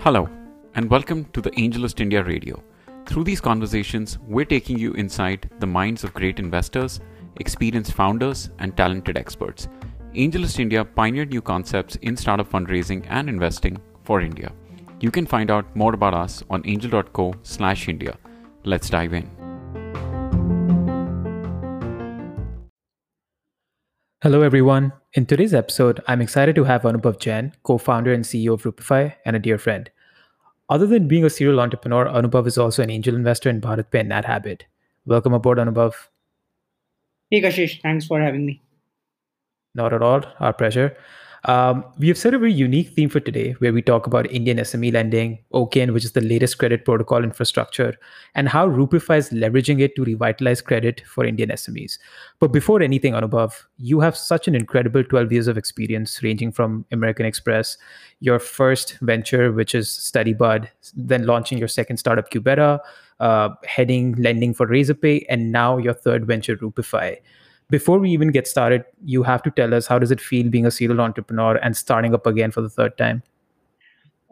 Hello, and welcome to the AngelList India Radio. Through these conversations, we're taking you inside the minds of great investors, experienced founders, and talented experts. AngelList India pioneered new concepts in startup fundraising and investing for India. You can find out more about us on angel.co/india. Let's dive in. Hello, everyone. In today's episode, I'm excited to have Anubhav Jain, co founder and CEO of Rupify, and a dear friend. Other than being a serial entrepreneur, Anubhav is also an angel investor in BharatPe and NatHabit. Welcome aboard, Anubhav. Hey, Kashish. Thanks for having me. Not at all. Our pleasure. Um, we have set a very unique theme for today where we talk about Indian SME lending, OCEN, which is the latest credit protocol infrastructure, and how Rupify is leveraging it to revitalize credit for Indian SMEs. But before anything, Anubhav, you have such an incredible 12 years of experience ranging from American Express, your first venture, which is StudyBud, then launching your second startup, Qbera, uh, heading lending for Razorpay, and now your third venture, Rupify before we even get started, you have to tell us how does it feel being a serial entrepreneur and starting up again for the third time?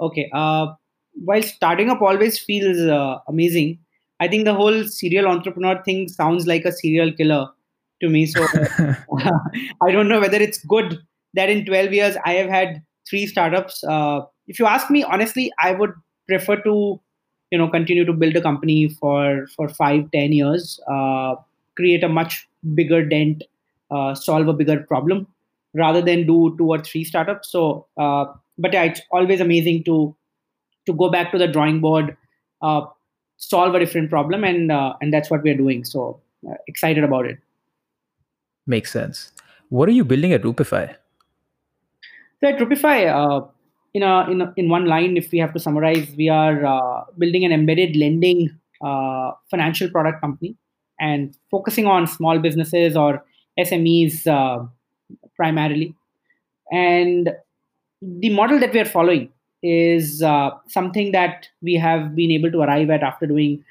Okay. Uh, while starting up always feels uh, amazing, I think the whole serial entrepreneur thing sounds like a serial killer to me. So I don't know whether it's good that in 12 years I have had three startups. Uh, if you ask me honestly, I would prefer to you know continue to build a company for for five ten years uh, create a much bigger dent, uh, solve a bigger problem, rather than do two or three startups. So, uh, but yeah, it's always amazing to to go back to the drawing board, uh, solve a different problem, and uh, and that's what we're doing. So uh, excited about it. Makes sense. What are you building at Rupify? So at Rupify, uh, in a, in a, in one line, if we have to summarize, we are building an embedded lending financial product company and focusing on small businesses or SMEs uh, primarily. And the model that we are following is uh, something that we have been able to arrive at after doing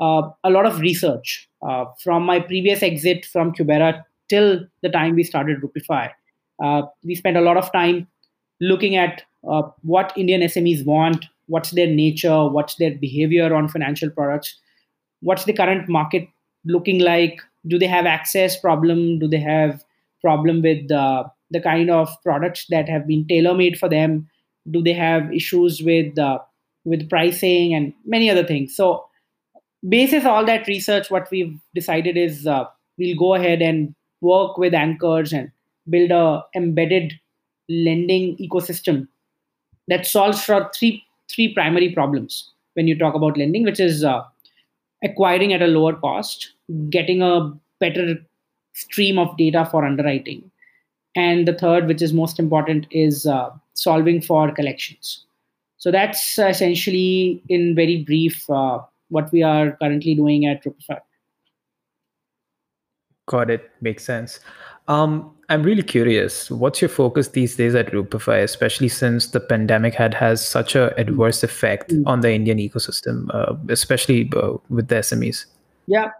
uh, a lot of research. Uh, from my previous exit from Qbera till the time we started Rupify, uh, we spent a lot of time looking at uh, what Indian SMEs want, what's their nature, what's their behavior on financial products, what's the current market looking like do they have access problem? Do they have problem with uh, the kind of products that have been tailor made for them? Do they have issues with uh, with pricing and many other things? So basis all that research what we've decided is uh, we'll go ahead and work with anchors and build a embedded lending ecosystem that solves for three three primary problems when you talk about lending which is uh, acquiring at a lower cost, getting a better stream of data for underwriting. And the third, which is most important, is uh, solving for collections. So that's essentially, in very brief, uh, what we are currently doing at Rupify. Got it. Makes sense. Um, I'm really curious. What's your focus these days at Rupify, especially since the pandemic had has such a adverse effect mm. on the Indian ecosystem, uh, especially uh, with the SMEs? Yeah,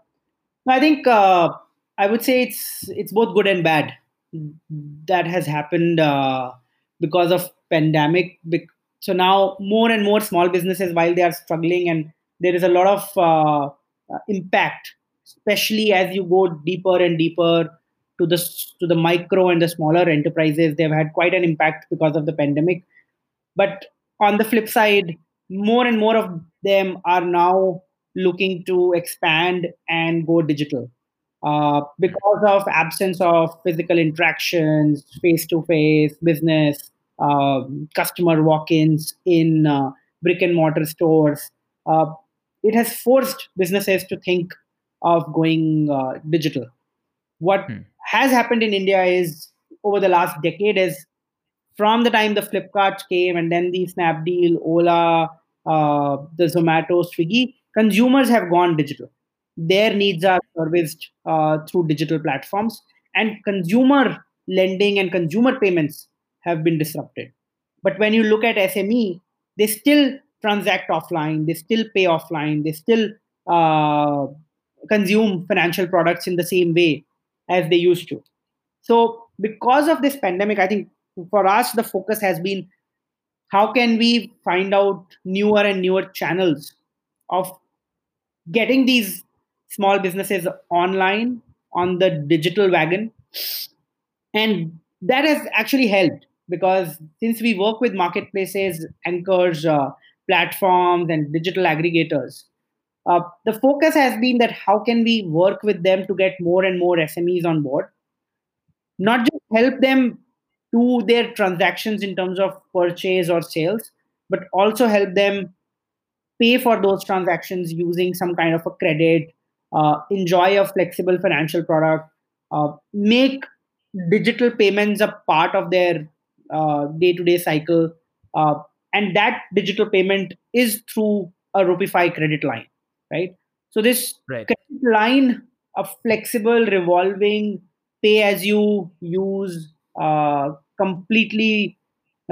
I think uh, I would say it's it's both good and bad. That has happened uh, because of pandemic. So now more and more small businesses, while they are struggling, and there is a lot of uh, impact, especially as you go deeper and deeper to the to the micro and the smaller enterprises they've had quite an impact because of the pandemic. But on the flip side more and more of them are now looking to expand and go digital uh, because of absence of physical interactions face to face business uh, customer walk-ins in uh, brick and mortar stores. Uh, it has forced businesses to think of going uh, digital. What hmm has happened in India is over the last decade is from the time the Flipkart came and then the Snapdeal, Ola, uh, the Zomato, Swiggy, consumers have gone digital. Their needs are serviced uh, through digital platforms, and consumer lending and consumer payments have been disrupted. But when you look at SME, they still transact offline, they still pay offline, they still uh, consume financial products in the same way as they used to. So because of this pandemic, I think for us the focus has been how can we find out newer and newer channels of getting these small businesses online on the digital wagon and that has actually helped because since we work with marketplaces anchors uh, platforms and digital aggregators uh, the focus has been that how can we work with them to get more and more smes on board? Not just help them do their transactions in terms of purchase or sales but also help them pay for those transactions using some kind of a credit uh, enjoy a flexible financial product uh, make digital payments a part of their uh, day-to-day cycle uh, and that digital payment is through a Rupify credit line right? So this right. line of flexible revolving pay as you use uh, completely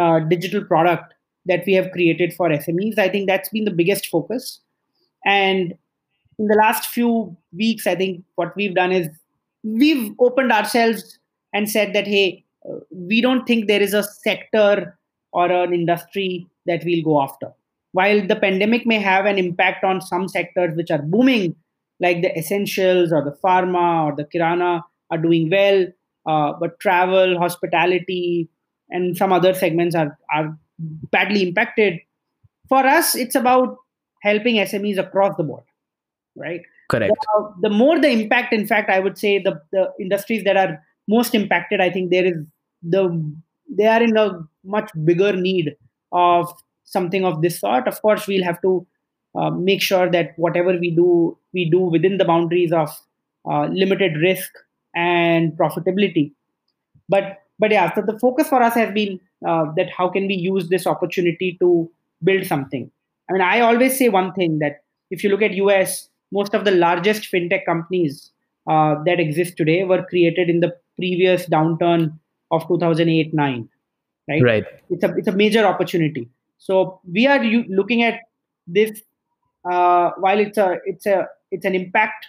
uh, digital product that we have created for smes i think that's been the biggest focus. And in the last few weeks i think what we've done is we've opened ourselves and said that hey uh, we don't think there is a sector or an industry that we'll go after while the pandemic may have an impact on some sectors which are booming like the essentials or the pharma or the kirana are doing well uh, but travel hospitality and some other segments are, are badly impacted. For us it's about helping smes across the board right? Correct. Uh, the more the impact in fact i would say the, the industries that are most impacted i think there is the they are in a much bigger need of something of this sort. Of course we'll have to uh, make sure that whatever we do we do within the boundaries of uh, limited risk and profitability. But but yeah so the focus for us has been uh, that how can we use this opportunity to build something? I mean i always say one thing that if you look at us most of the largest fintech companies uh, that exist today were created in the previous downturn of 2008 9 right? Right. It's a it's a major opportunity so we are looking at this uh, while it's a it's a it's an impact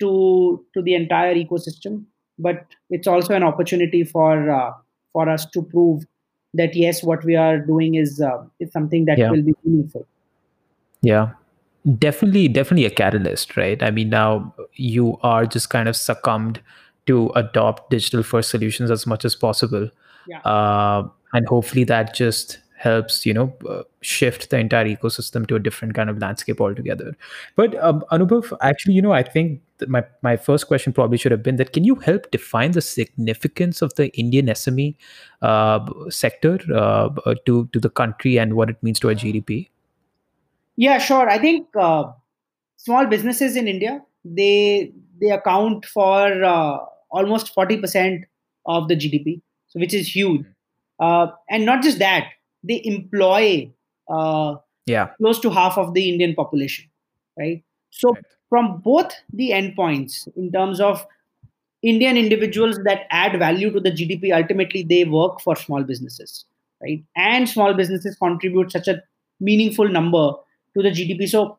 to to the entire ecosystem but it's also an opportunity for uh, for us to prove that yes what we are doing is uh, is something that Yeah. will be meaningful Yeah. Definitely, definitely a catalyst, right? I mean, now you are just kind of succumbed to adopt digital first solutions as much as possible. Yeah. Uh, and hopefully that just helps, you know, uh, shift the entire ecosystem to a different kind of landscape altogether. But um, Anubhav, actually, you know, I think that my, my first question probably should have been that can you help define the significance of the Indian SME uh, sector uh, to, to the country and what it means to our GDP? Yeah, sure. I think uh, small businesses in India they they account for uh, almost forty percent of the GDP, so which is huge. Uh, and not just that, they employ uh, Yeah. close to half of the Indian population, right? So Right. from both the endpoints, in terms of Indian individuals that add value to the GDP, ultimately they work for small businesses, right? And small businesses contribute such a meaningful number to the GDP. So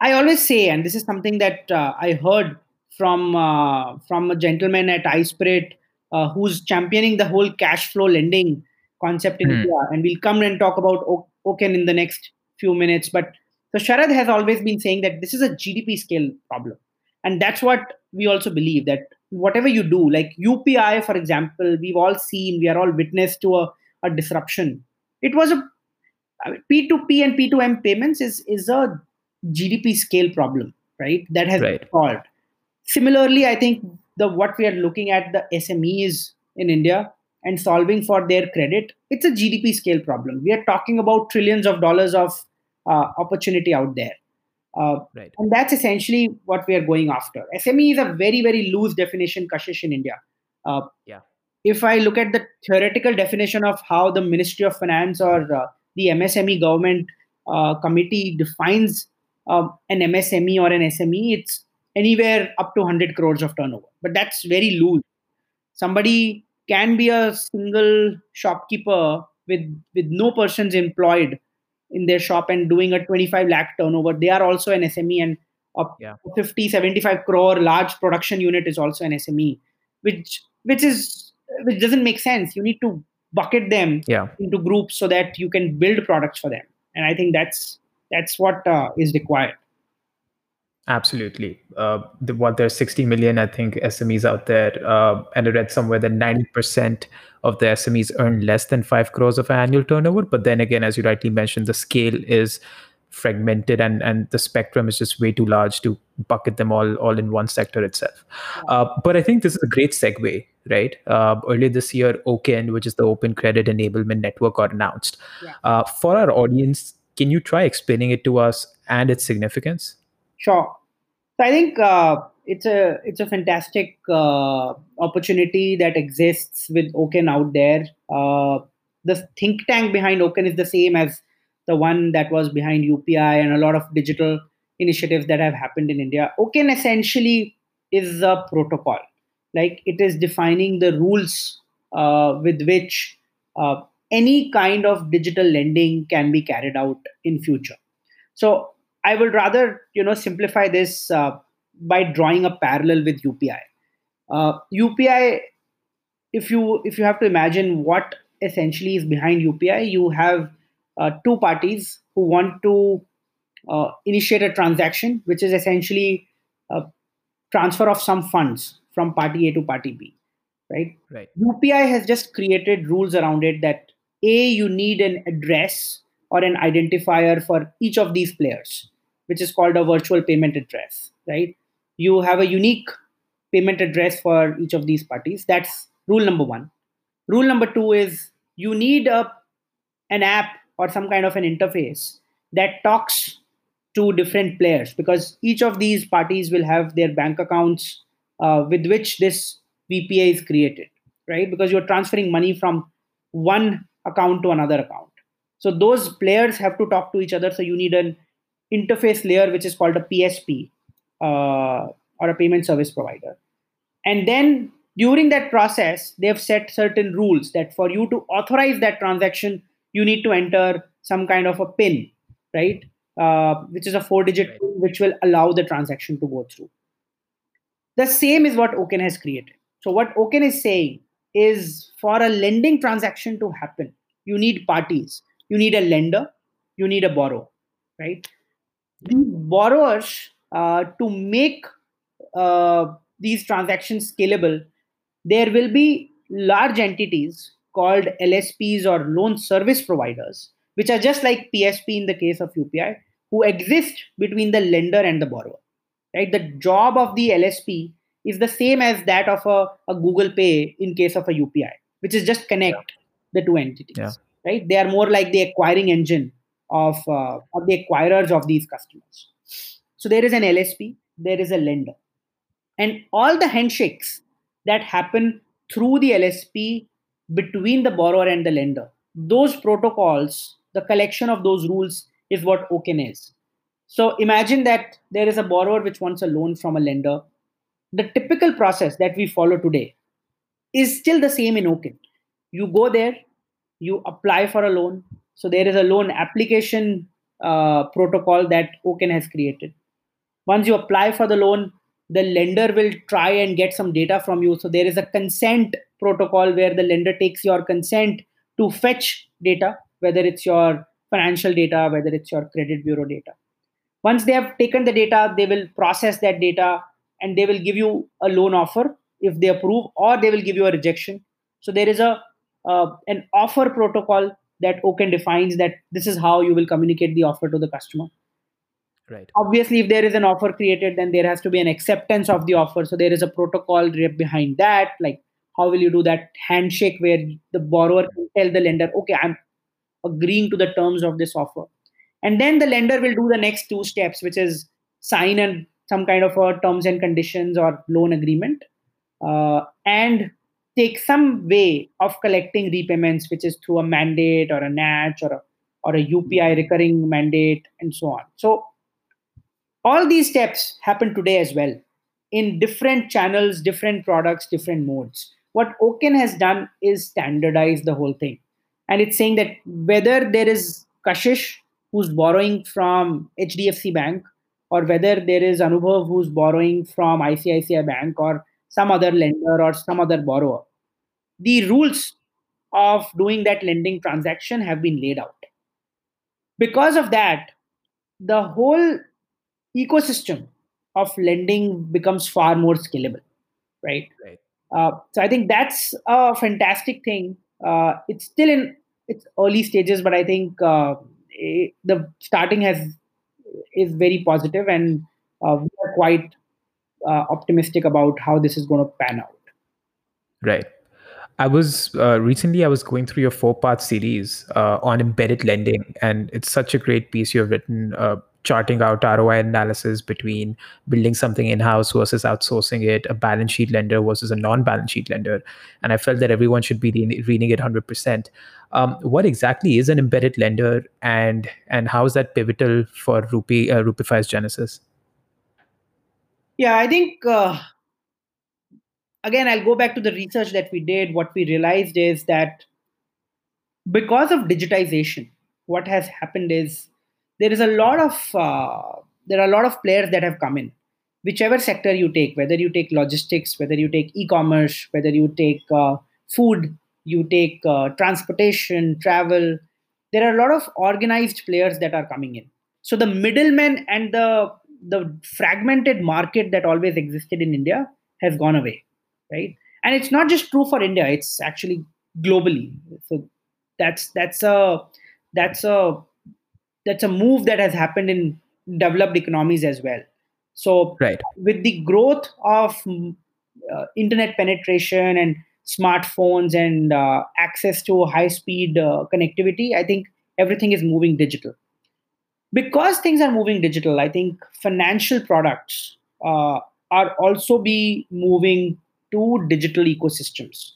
I always say, and this is something that uh, I heard from uh, from a gentleman at iSPIRT uh, who's championing the whole cash flow lending concept in Hmm. India, and we'll come and talk about O- OCEN in the next few minutes. But so Sharad has always been saying that this is a GDP scale problem, and that's what we also believe that whatever you do, like UPI, for example, we've all seen, we are all witness to a, a disruption. It was a I mean, P2P and P2M payments is is a GDP scale problem, right? That has Right. been solved. Similarly, I think the what we are looking at the SMEs in India and solving for their credit, it's a GDP scale problem. We are talking about trillions of dollars of uh, opportunity out there. Uh, Right. and that's essentially what we are going after. SME is a very, very loose definition, Kashish, in India. Uh, Yeah. If I look at the theoretical definition of how the Ministry of Finance or uh, the MSME government uh, committee defines um, an MSME or an SME, it's anywhere up to 100 crores of turnover. But that's very loose. Somebody can be a single shopkeeper with with no persons employed in their shop and doing a 25 lakh turnover they are also an sme and a Yeah. 50 75 crore large production unit is also an sme which which is which doesn't make sense. You need to bucket them yeah. into groups so that you can build products for them. And I think that's that's what uh, is required. Absolutely. Uh, the, what there's 60 million, I think, SMEs out there, uh, and I read somewhere that 90% of the SMEs earn less than five crores of annual turnover. But then again, as you rightly mentioned, the scale is fragmented and and the spectrum is just way too large to bucket them all all in one sector itself. Uh, but I think this is a great segue, right? Uh, earlier this year, OCEN, which is the Open Credit Enablement Network, got announced. Uh, for our audience, can you try explaining it to us and its significance? Sure. So I think uh, it's a it's a fantastic uh, opportunity that exists with OCEN out there. Uh, the think tank behind OCEN is the same as the one that was behind UPI and a lot of digital initiatives that have happened in India. OCEN essentially is a protocol. Like it is defining the rules uh, with which uh, any kind of digital lending can be carried out in future. So I would rather you know simplify this uh, by drawing a parallel with UPI. Uh, UPI, if you if you have to imagine what essentially is behind UPI, you have uh, two parties who want to uh, initiate a transaction, which is essentially a transfer of some funds from party A to party B, right? Right. UPI has just created rules around it that a you need an address or an identifier for each of these players, which is called a virtual payment address, right? You have a unique payment address for each of these parties. That's rule number one. Rule number two is you need a an app or some kind of an interface that talks to different players because each of these parties will have their bank accounts uh, with which this VPA is created, right? Because you're transferring money from one account to another account. So those players have to talk to each other. So you need an interface layer, which is called a PSP uh, or a payment service provider. And then during that process, they have set certain rules that for you to authorize that transaction, you need to enter some kind of a PIN, right? Uh, which is a four digit right. PIN, which will allow the transaction to go through. The same is what OCEN has created. So, what OCEN is saying is for a lending transaction to happen, you need parties. You need a lender, you need a borrower, right? These borrowers, uh, to make uh, these transactions scalable, there will be large entities called LSPs or loan service providers, which are just like PSP in the case of UPI, who exist between the lender and the borrower. Right? The job of the LSP is the same as that of a, a Google Pay in case of a UPI, which is just connect yeah. the two entities. Yeah. Right? They are more like the acquiring engine of, uh, of the acquirers of these customers. So there is an LSP, there is a lender, and all the handshakes that happen through the LSP between the borrower and the lender. Those protocols, the collection of those rules is what OCEN is. So imagine that there is a borrower which wants a loan from a lender. The typical process that we follow today is still the same in OCEN. You go there, you apply for a loan. So there is a loan application uh, protocol that OCEN has created. Once you apply for the loan, the lender will try and get some data from you. So there is a consent protocol where the lender takes your consent to fetch data, whether it's your financial data, whether it's your credit bureau data. Once they have taken the data, they will process that data and they will give you a loan offer if they approve, or they will give you a rejection. So there is a uh, an offer protocol that OCEN defines that this is how you will communicate the offer to the customer. Right. Obviously, if there is an offer created, then there has to be an acceptance of the offer. So there is a protocol behind that. Like, how will you do that handshake where the borrower can tell the lender, okay, I'm agreeing to the terms of this offer. And then the lender will do the next two steps, which is sign and some kind of a terms and conditions or loan agreement uh, and take some way of collecting repayments, which is through a mandate or a NACH or a, or a UPI mm-hmm. recurring mandate and so on. So all these steps happen today as well in different channels, different products, different modes. What OCEN has done is standardize the whole thing. And it's saying that whether there is Kashish who's borrowing from HDFC Bank, or whether there is Anubhav who's borrowing from ICICI Bank, or some other lender or some other borrower the rules of doing that lending transaction have been laid out. Because of that the whole ecosystem of lending becomes far more scalable right, right. Uh, so i think that's a fantastic thing. Uh, it's still in its early stages but i think uh, it, the starting has is very positive and uh, we are quite uh, optimistic about how this is going to pan out. Right I was uh, recently I was going through your four part series uh, on embedded lending, and it's such a great piece you've written, uh, charting out ROI analysis between building something in house versus outsourcing it, a balance sheet lender versus a non balance sheet lender, and I felt that everyone should be re- reading it hundred percent. Um, what exactly is an embedded lender, and and how is that pivotal for Rupee uh, Rupify's genesis? Yeah, I think uh, again, I'll go back to the research that we did. What we realized is that because of digitization, what has happened is there is a lot of uh, there are a lot of players that have come in. Whichever sector you take, whether you take logistics, whether you take e-commerce, whether you take uh, food, you take uh, transportation, travel, there are a lot of organized players that are coming in. So the middlemen and the the fragmented market that always existed in India has gone away right? And it's not just true for india it's actually globally. So that's that's a that's a that's a move that has happened in developed economies as well. So right. with the growth of uh, internet penetration and smartphones and uh, access to high speed uh, connectivity i think everything is moving digital. Because things are moving digital i think financial products uh, are also be moving to digital ecosystems.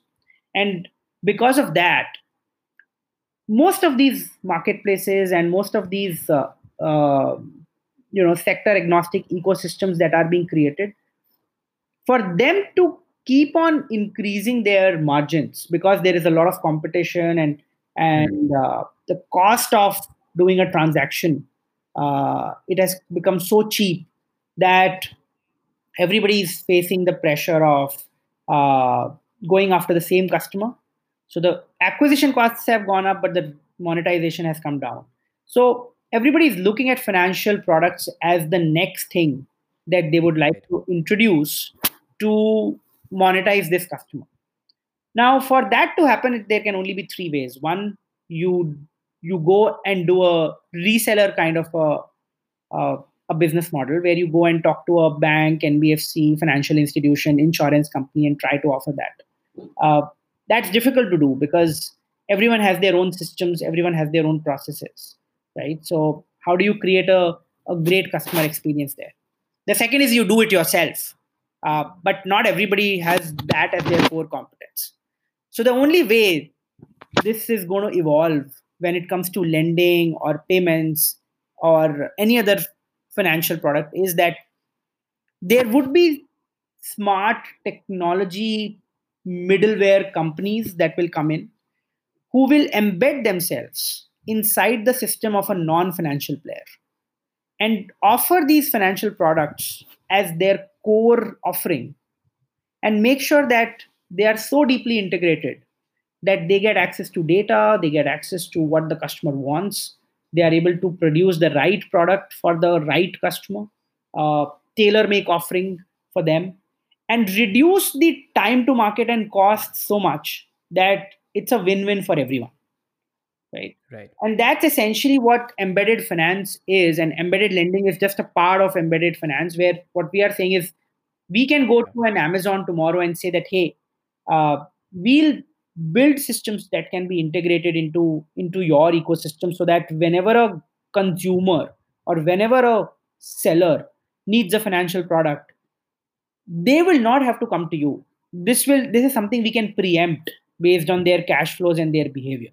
And because of that, most of these marketplaces and most of these uh, uh, you know sector agnostic ecosystems that are being created for them to keep on increasing their margins because there is a lot of competition and and uh, the cost of doing a transaction uh, it has become so cheap that everybody is facing the pressure of uh, going after the same customer. So the acquisition costs have gone up, but the monetization has come down. So everybody is looking at financial products as the next thing that they would like to introduce to monetize this customer. Now, for that to happen, there can only be three ways. One, you you go and do a reseller kind of a, a a business model where you go and talk to a bank, NBFC, financial institution, insurance company, and try to offer that. Uh, that's difficult to do because everyone has their own systems, everyone has their own processes, right? So, how do you create a, a great customer experience there? The second is you do it yourself, uh, but not everybody has that as their core competence. So, the only way this is going to evolve when it comes to lending or payments or any other financial product is that there would be smart technology middleware companies that will come in who will embed themselves inside the system of a non financial player and offer these financial products as their core offering and make sure that they are so deeply integrated that they get access to data, they get access to what the customer wants, they are able to produce the right product for the right customer uh, tailor make offering for them and reduce the time to market and cost so much that it's a win-win for everyone right? Right. And that's essentially what embedded finance is and embedded lending is just a part of embedded finance where what we are saying is we can go to an amazon tomorrow and say that hey uh, we'll build systems that can be integrated into into your ecosystem so that whenever a consumer or whenever a seller needs a financial product they will not have to come to you. This will this is something we can preempt based on their cash flows and their behavior.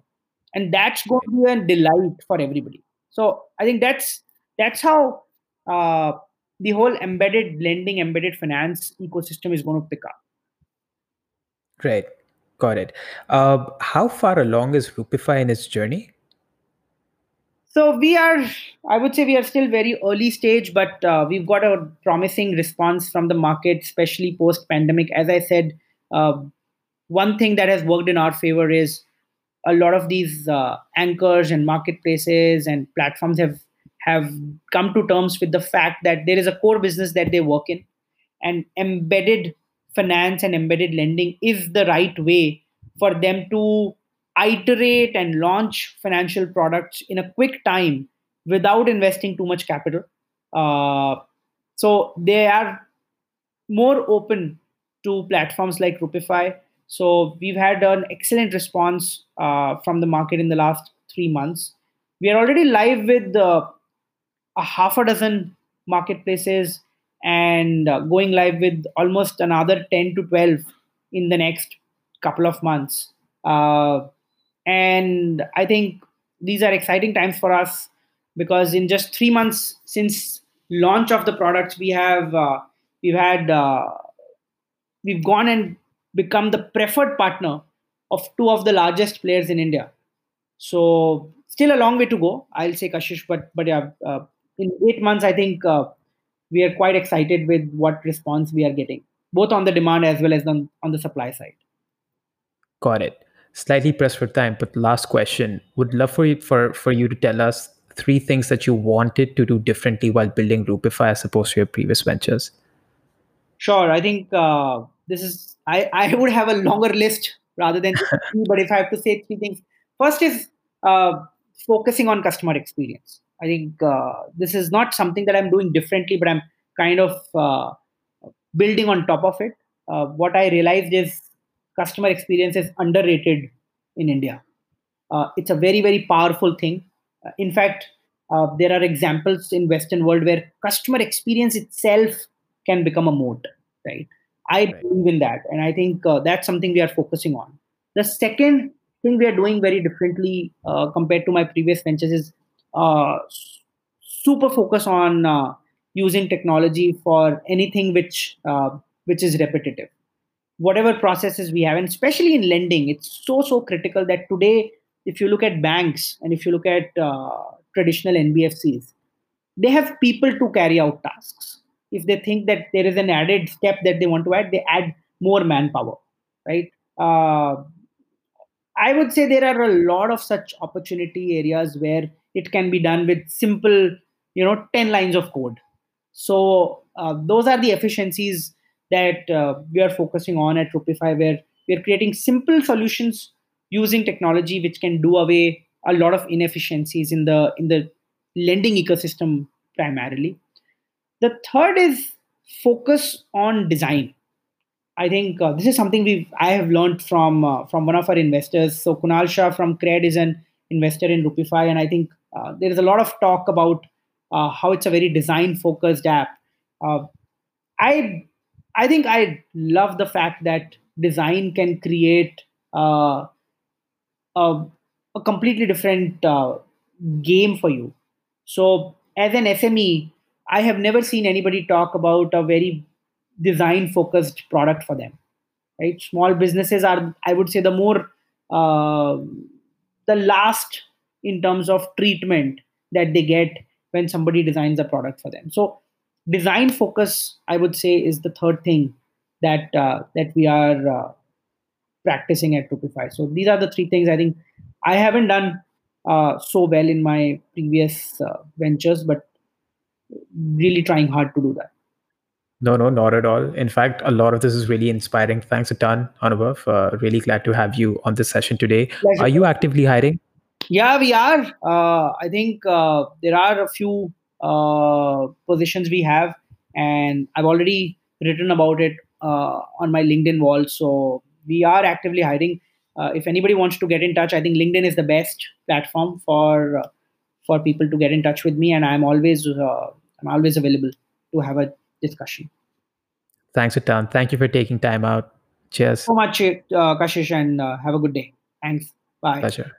And that's going to be a delight for everybody. So i think that's that's how uh, the whole embedded lending embedded finance ecosystem is going to pick up. Great. Got it. Uh, how far along is Rupify in its journey? So we are, I would say, we are still very early stage, but uh, we've got a promising response from the market, especially post pandemic. As I said, uh, one thing that has worked in our favor is a lot of these uh, anchors and marketplaces and platforms have have come to terms with the fact that there is a core business that they work in, and embedded finance and embedded lending is the right way for them to iterate and launch financial products in a quick time without investing too much capital. Uh, so they are more open to platforms like Rupify. So we've had an excellent response uh, from the market in the last three months. We are already live with uh, a half a dozen marketplaces and uh, going live with almost another 10 to 12 in the next couple of months. Uh, and I think these are exciting times for us because in just three months since launch of the products, we have uh, we've had uh, we've gone and become the preferred partner of two of the largest players in India. So still a long way to go, I'll say, Kashish. But but yeah, uh, in eight months, I think uh, we are quite excited with what response we are getting, both on the demand as well as on, on the supply side. Got it slightly pressed for time, but last question. Would love for you for, for you to tell us three things that you wanted to do differently while building Rupify as opposed to your previous ventures. Sure. I think uh, this is I, I would have a longer list rather than three, but if I have to say three things, first is uh, focusing on customer experience. I think uh, this is not something that I'm doing differently, but I'm kind of uh, building on top of it. Uh, what I realized is customer experience is underrated in India. Uh, it's a very, very powerful thing. In fact, uh, there are examples in Western world where customer experience itself can become a moat, right? I right. believe in that, and I think uh, that's something we are focusing on. The second thing we are doing very differently uh, compared to my previous ventures is super focus on using technology for anything which which is repetitive. Whatever processes we have and especially in lending it's so so critical that today if you look at banks and if you look at uh, traditional nbfcs they have people to carry out tasks. If they think that there is an added step that they want to add they add more manpower right? Uh, i would say there are a lot of such opportunity areas where it can be done with simple you know 10 lines of code so uh, those are the efficiencies that uh, we are focusing on at Rupify, where we are creating simple solutions using technology which can do away a lot of inefficiencies in the in the lending ecosystem primarily. The third is focus on design. I think uh, this is something we I have learned from uh, from one of our investors. So Kunal Shah from Cred is an investor in Rupify, and I think uh, there is a lot of talk about uh, how it's a very design focused app. Uh, I I think I love the fact that design can create uh, a, a, completely different uh, game for you. So, as an SME, I have never seen anybody talk about a very design focused product for them. Right? Small businesses are, I would say, the more the last in terms of treatment that they get when somebody designs a product for them. So design focus i would say is the third thing that uh, that we are uh, practicing at Rupify. So these are the three things I think I haven't done uh, so well in my previous uh, ventures, but really trying hard to do that. No, no, not at all. In fact, a lot of this is really inspiring. Thanks a ton, Anubhav. Uh, really glad to have you on this session today. Pleasure. Are you actively hiring? Yeah, we are. Uh, I think there are a few uh, positions we have, and I've already written about it uh, on my LinkedIn wall. So we are actively hiring. Uh, if anybody wants to get in touch, I think LinkedIn is the best platform for for people to get in touch with me, and I'm always I'm always available to have a discussion. Thanks a ton. Thank you for taking time out. Cheers. So much, uh, Kashish, and uh, have a good day. Thanks. Bye. Pleasure.